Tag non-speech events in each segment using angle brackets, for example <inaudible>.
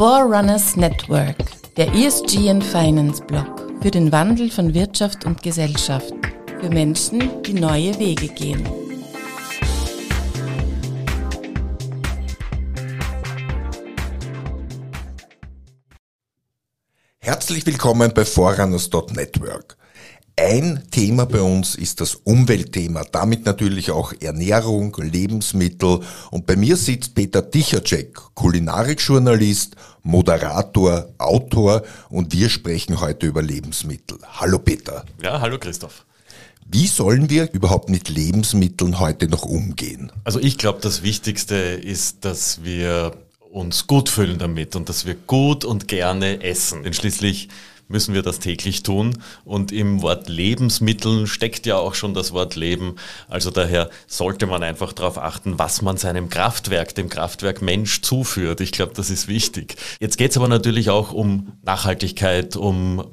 Forerunners Network, der ESG and Finance Blog für den Wandel von Wirtschaft und Gesellschaft, für Menschen, die neue Wege gehen. Herzlich willkommen bei Forerunners.network. Ein Thema bei uns ist das Umweltthema, damit natürlich auch Ernährung, Lebensmittel. Und bei mir sitzt Peter Tichacek, Kulinarikjournalist, Moderator, Autor und wir sprechen heute über Lebensmittel. Hallo Peter. Ja, hallo Christoph. Wie sollen wir überhaupt mit Lebensmitteln heute noch umgehen? Also ich glaube, das Wichtigste ist, dass wir uns gut fühlen damit und dass wir gut und gerne essen. Denn schließlich müssen wir das täglich tun. Und im Wort Lebensmitteln steckt ja auch schon das Wort Leben. Also daher sollte man einfach darauf achten, was man seinem Kraftwerk, dem Kraftwerk Mensch zuführt. Ich glaube, das ist wichtig. Jetzt geht es aber natürlich auch um Nachhaltigkeit, um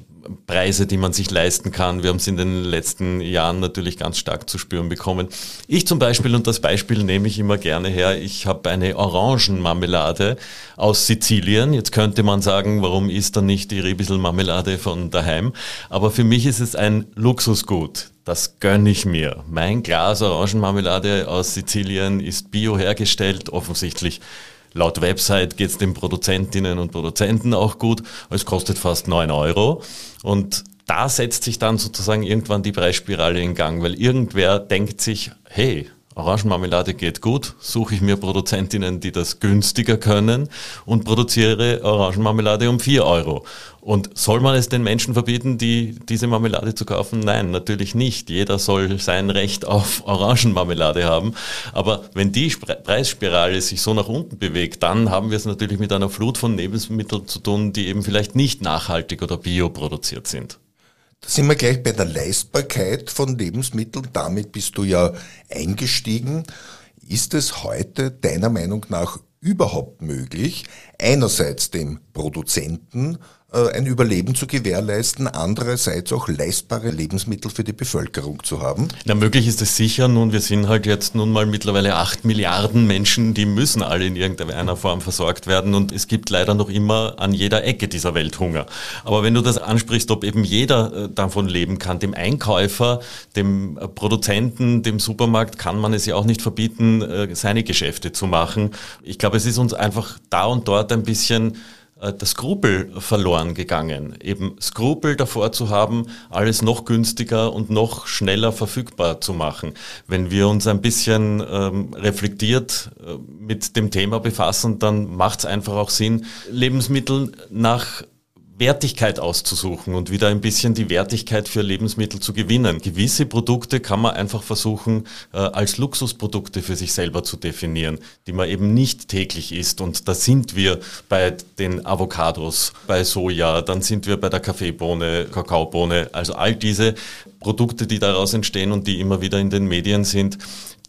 Preise, die man sich leisten kann. Wir haben es in den letzten Jahren natürlich ganz stark zu spüren bekommen. Ich zum Beispiel, und das Beispiel nehme ich immer gerne her, ich habe eine Orangenmarmelade aus Sizilien. Jetzt könnte man sagen, warum ist dann nicht die Rebisel-Marmelade von daheim? Aber für mich ist es ein Luxusgut. Das gönne ich mir. Mein Glas Orangenmarmelade aus Sizilien ist bio hergestellt, offensichtlich Laut Website geht es den Produzentinnen und Produzenten auch gut. Es kostet fast 9 Euro. Und da setzt sich dann sozusagen irgendwann die Preisspirale in Gang, weil irgendwer denkt sich, hey, Orangenmarmelade geht gut, suche ich mir Produzentinnen, die das günstiger können und produziere Orangenmarmelade um 4 Euro. Und soll man es den Menschen verbieten, die diese Marmelade zu kaufen? Nein, natürlich nicht. Jeder soll sein Recht auf Orangenmarmelade haben. Aber wenn die Preisspirale sich so nach unten bewegt, dann haben wir es natürlich mit einer Flut von Lebensmitteln zu tun, die eben vielleicht nicht nachhaltig oder bio produziert sind. Da sind wir gleich bei der Leistbarkeit von Lebensmitteln. Damit bist du ja eingestiegen. Ist es heute deiner Meinung nach überhaupt möglich, einerseits dem Produzenten ein Überleben zu gewährleisten, andererseits auch leistbare Lebensmittel für die Bevölkerung zu haben? Na, möglich ist es sicher. Nun, wir sind halt jetzt nun mal mittlerweile acht Milliarden Menschen, die müssen alle in irgendeiner Form versorgt werden und es gibt leider noch immer an jeder Ecke dieser Welt Hunger. Aber wenn du das ansprichst, ob eben jeder äh, davon leben kann, dem Einkäufer, dem äh, Produzenten, dem Supermarkt, kann man es ja auch nicht verbieten, seine Geschäfte zu machen. Ich glaube, es ist uns einfach da und dort ein bisschen äh, das Skrupel verloren gegangen. Eben Skrupel davor zu haben, alles noch günstiger und noch schneller verfügbar zu machen. Wenn wir uns ein bisschen ähm, reflektiert äh, mit dem Thema befassen, dann macht es einfach auch Sinn, Lebensmittel nach Wertigkeit auszusuchen und wieder ein bisschen die Wertigkeit für Lebensmittel zu gewinnen. Gewisse Produkte kann man einfach versuchen, äh, als Luxusprodukte für sich selber zu definieren, die man eben nicht täglich isst. Und da sind wir bei den Avocados, bei Soja, dann sind wir bei der Kaffeebohne, Kakaobohne. Also all diese Produkte, die daraus entstehen und die immer wieder in den Medien sind,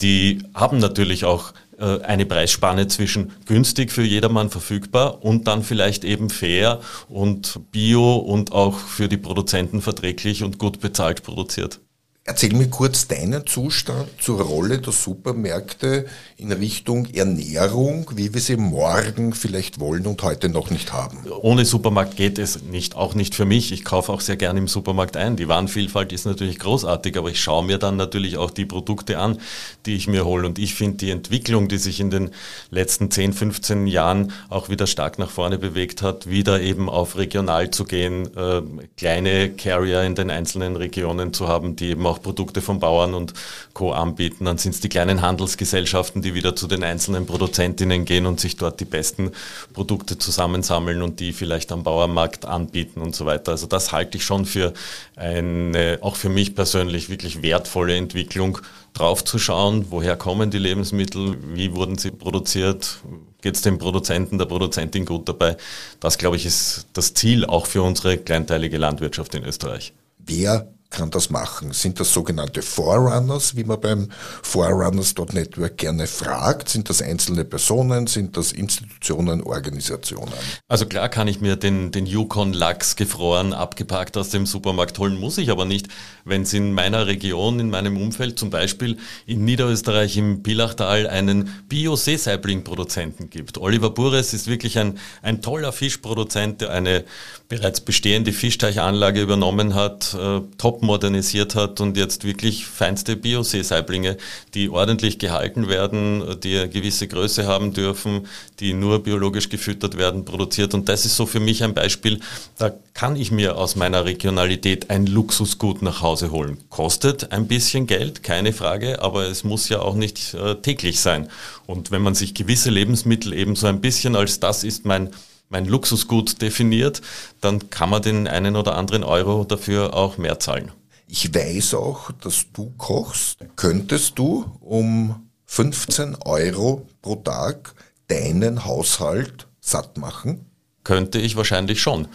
die haben natürlich auch eine Preisspanne zwischen günstig für jedermann verfügbar und dann vielleicht eben fair und bio und auch für die Produzenten verträglich und gut bezahlt produziert. Erzähl mir kurz deinen Zustand zur Rolle der Supermärkte in Richtung Ernährung, wie wir sie morgen vielleicht wollen und heute noch nicht haben. Ohne Supermarkt geht es nicht, auch nicht für mich. Ich kaufe auch sehr gerne im Supermarkt ein. Die Warenvielfalt ist natürlich großartig, aber ich schaue mir dann natürlich auch die Produkte an, die ich mir hole. Und ich finde die Entwicklung, die sich in den letzten 10, 15 Jahren auch wieder stark nach vorne bewegt hat, wieder eben auf regional zu gehen, äh, kleine Carrier in den einzelnen Regionen zu haben, die eben auch auch Produkte von Bauern und Co. anbieten. Dann sind es die kleinen Handelsgesellschaften, die wieder zu den einzelnen Produzentinnen gehen und sich dort die besten Produkte zusammensammeln und die vielleicht am Bauernmarkt anbieten und so weiter. Also das halte ich schon für eine, auch für mich persönlich wirklich wertvolle Entwicklung, drauf zu schauen, woher kommen die Lebensmittel, wie wurden sie produziert, geht es dem Produzenten, der Produzentin gut dabei. Das, glaube ich, ist das Ziel auch für unsere kleinteilige Landwirtschaft in Österreich. Wer kann das machen? Sind das sogenannte Forerunners, wie man beim Forerunners.network gerne fragt? Sind das einzelne Personen? Sind das Institutionen, Organisationen? Also klar kann ich mir den, den Yukon Lachs gefroren, abgepackt aus dem Supermarkt holen, muss ich aber nicht. Wenn es in meiner Region, in meinem Umfeld, zum Beispiel in Niederösterreich im Pilachtal einen Bio-Seesaibling-Produzenten gibt. Oliver Bures ist wirklich ein, ein toller Fischproduzent, der eine bereits bestehende Fischteichanlage übernommen hat, äh, top modernisiert hat und jetzt wirklich feinste Bio-Seesaiblinge, die ordentlich gehalten werden, die eine gewisse Größe haben dürfen, die nur biologisch gefüttert werden, produziert. Und das ist so für mich ein Beispiel, da kann ich mir aus meiner Regionalität ein Luxusgut nach Hause holen. Kostet ein bisschen Geld, keine Frage, aber es muss ja auch nicht äh, täglich sein. Und wenn man sich gewisse Lebensmittel eben so ein bisschen als das ist mein mein Luxusgut definiert, dann kann man den einen oder anderen Euro dafür auch mehr zahlen. Ich weiß auch, dass du kochst. Könntest du um 15 Euro pro Tag deinen Haushalt satt machen? Könnte ich wahrscheinlich schon.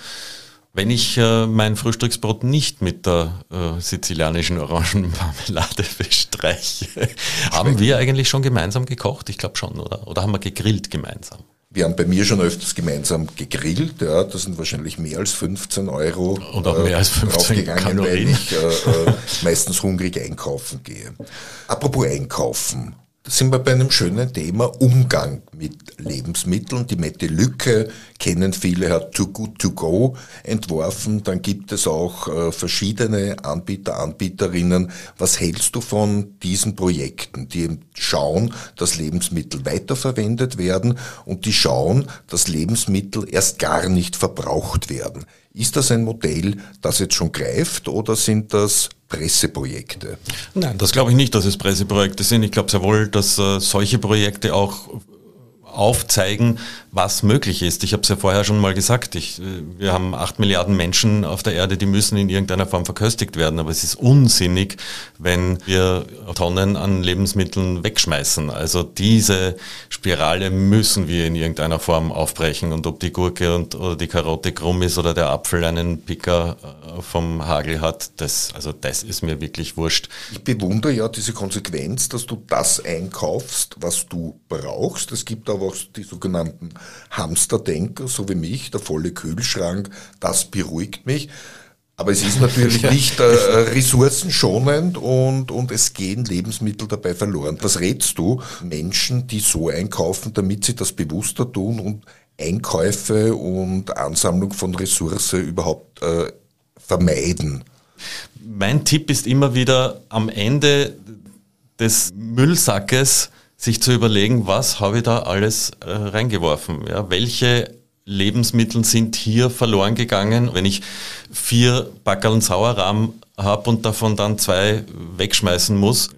Wenn ich äh, mein Frühstücksbrot nicht mit der äh, sizilianischen Orangenmarmelade <laughs> bestreiche, haben wir eigentlich schon gemeinsam gekocht? Ich glaube schon, oder? Oder haben wir gegrillt gemeinsam? Wir haben bei mir schon öfters gemeinsam gegrillt, ja, das sind wahrscheinlich mehr als 15 Euro Oder mehr als 15 Kalorien. weil ich äh, äh, meistens hungrig einkaufen gehe. Apropos einkaufen, da sind wir bei einem schönen Thema Umgang mit Lebensmitteln. Die Mette Lücke kennen viele, hat Too Good To Go entworfen. Dann gibt es auch äh, verschiedene Anbieter, Anbieterinnen. Was hältst du von diesen Projekten, die schauen, dass Lebensmittel weiterverwendet werden und die schauen, dass Lebensmittel erst gar nicht verbraucht werden? Ist das ein Modell, das jetzt schon greift oder sind das Presseprojekte? Nein, das glaube ich nicht, dass es Presseprojekte sind. Ich glaube sehr wohl, dass äh, solche Projekte auch aufzeigen, was möglich ist. Ich habe es ja vorher schon mal gesagt, ich, äh, wir haben acht Milliarden Menschen auf der Erde, die müssen in irgendeiner Form verköstigt werden. Aber es ist unsinnig, wenn wir Tonnen an Lebensmitteln wegschmeißen. Also diese Spirale müssen wir in irgendeiner Form aufbrechen. Und ob die Gurke und, oder die Karotte krumm ist oder der Apfel einen Picker äh, vom Hagel hat, das, also das ist mir wirklich wurscht. Ich bewundere ja diese Konsequenz, dass du das einkaufst, was du brauchst. Es gibt aber auch die sogenannten Hamsterdenker, so wie mich, der volle Kühlschrank, das beruhigt mich. Aber es ist natürlich <laughs> nicht äh, ressourcenschonend und, und es gehen Lebensmittel dabei verloren. Was rätst du Menschen, die so einkaufen, damit sie das bewusster tun und Einkäufe und Ansammlung von Ressource überhaupt äh, vermeiden? Mein Tipp ist immer wieder am Ende des Müllsackes sich zu überlegen, was habe ich da alles äh, reingeworfen? Ja, welche Lebensmittel sind hier verloren gegangen? Wenn ich vier Backerl Sauerrahm habe und davon dann zwei wegschmeißen muss,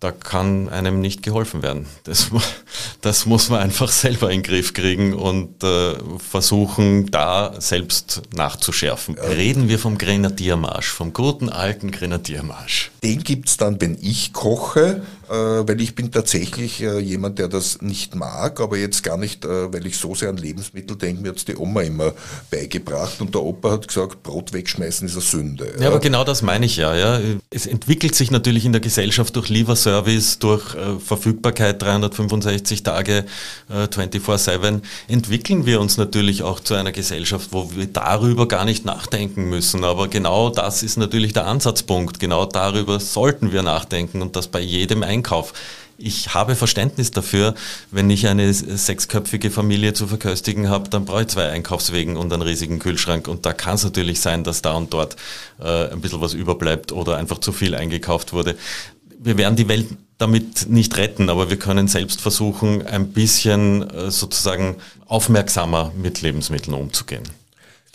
da kann einem nicht geholfen werden. Das, <laughs> das muss man einfach selber in den Griff kriegen und äh, versuchen, da selbst nachzuschärfen. Ja. Reden wir vom Grenadiermarsch, vom guten alten Grenadiermarsch. Den gibt's dann, wenn ich koche, weil ich bin tatsächlich äh, jemand, der das nicht mag, aber jetzt gar nicht, äh, weil ich so sehr an Lebensmittel denke, mir hat die Oma immer beigebracht und der Opa hat gesagt, Brot wegschmeißen ist eine Sünde. Ja, aber genau das meine ich ja, ja. Es entwickelt sich natürlich in der Gesellschaft durch Lieferservice, durch äh, Verfügbarkeit 365 Tage, äh, 24-7, entwickeln wir uns natürlich auch zu einer Gesellschaft, wo wir darüber gar nicht nachdenken müssen. Aber genau das ist natürlich der Ansatzpunkt. Genau darüber sollten wir nachdenken und das bei jedem Einkauf Einkauf. Ich habe Verständnis dafür, wenn ich eine sechsköpfige Familie zu verköstigen habe, dann brauche ich zwei Einkaufswegen und einen riesigen Kühlschrank. Und da kann es natürlich sein, dass da und dort äh, ein bisschen was überbleibt oder einfach zu viel eingekauft wurde. Wir werden die Welt damit nicht retten, aber wir können selbst versuchen, ein bisschen äh, sozusagen aufmerksamer mit Lebensmitteln umzugehen.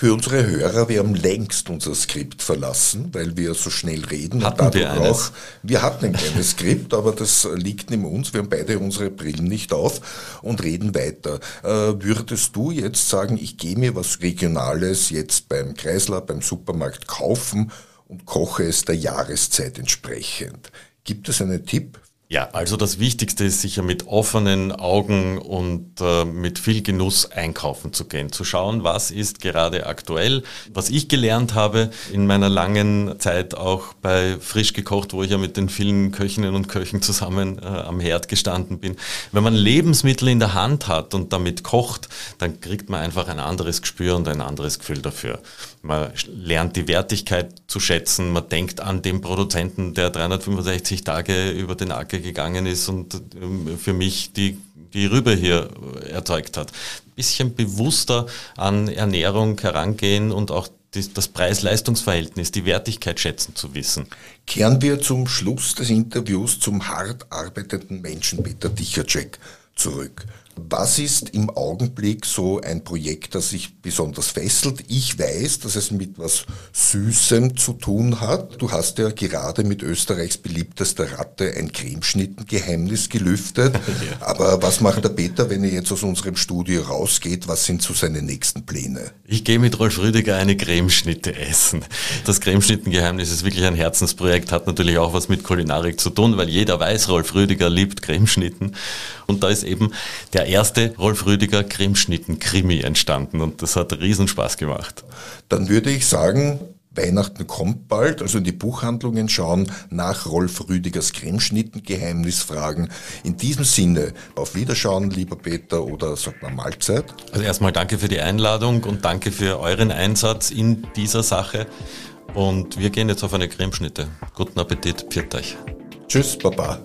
Für unsere Hörer, wir haben längst unser Skript verlassen, weil wir so schnell reden. Hatten wir eines? Auch, wir hatten ein kleines <laughs> Skript, aber das liegt neben uns. Wir haben beide unsere Brillen nicht auf und reden weiter. Äh, würdest du jetzt sagen, ich gehe mir was Regionales jetzt beim Kreisler, beim Supermarkt kaufen und koche es der Jahreszeit entsprechend? Gibt es einen Tipp Ja, also das Wichtigste ist sicher mit offenen Augen und äh, mit viel Genuss einkaufen zu gehen, zu schauen, was ist gerade aktuell. Was ich gelernt habe in meiner langen Zeit auch bei Frisch gekocht, wo ich ja mit den vielen Köchinnen und Köchen zusammen äh, am Herd gestanden bin. Wenn man Lebensmittel in der Hand hat und damit kocht, dann kriegt man einfach ein anderes Gespür und ein anderes Gefühl dafür. Man lernt die Wertigkeit zu schätzen, man denkt an den Produzenten, der 365 Tage über den Acker gegangen ist und ähm, für mich die, die Rübe hier erzeugt hat. Bisschen bewusster an Ernährung herangehen und auch das Preis-Leistungs-Verhältnis, die Wertigkeit schätzen zu wissen. Kehren wir zum Schluss des Interviews zum hart arbeitenden Menschen Peter Dicherczek zurück. Was ist im Augenblick so ein Projekt, das sich besonders fesselt? Ich weiß, dass es mit was Süßem zu tun hat. Du hast ja gerade mit Österreichs beliebtester Ratte ein Cremeschnittengeheimnis gelüftet. <laughs> Ja. Aber was macht der Peter, wenn er jetzt aus unserem Studio rausgeht? Was sind so seine nächsten Pläne? Ich gehe mit Rolf Rüdiger eine Cremeschnitte essen. Das Cremeschnittengeheimnis ist wirklich ein Herzensprojekt, hat natürlich auch was mit Kulinarik zu tun, weil jeder weiß, Rolf Rüdiger liebt Cremeschnitten. Und da ist eben der der erste Rolf Rüdiger Cremeschnitten-Krimi entstanden und das hat riesen Spaß gemacht. Dann würde ich sagen, Weihnachten kommt bald, also in die Buchhandlungen schauen, nach Rolf Rüdigers Cremeschnitten-Geheimnis fragen. In diesem Sinne, auf Wiederschauen, lieber Peter, oder sagt man Mahlzeit? Also erstmal danke für die Einladung und danke für euren Einsatz in dieser Sache. Und wir gehen jetzt auf eine Cremeschnitte. Guten Appetit, pfiat euch. Tschüss, Baba.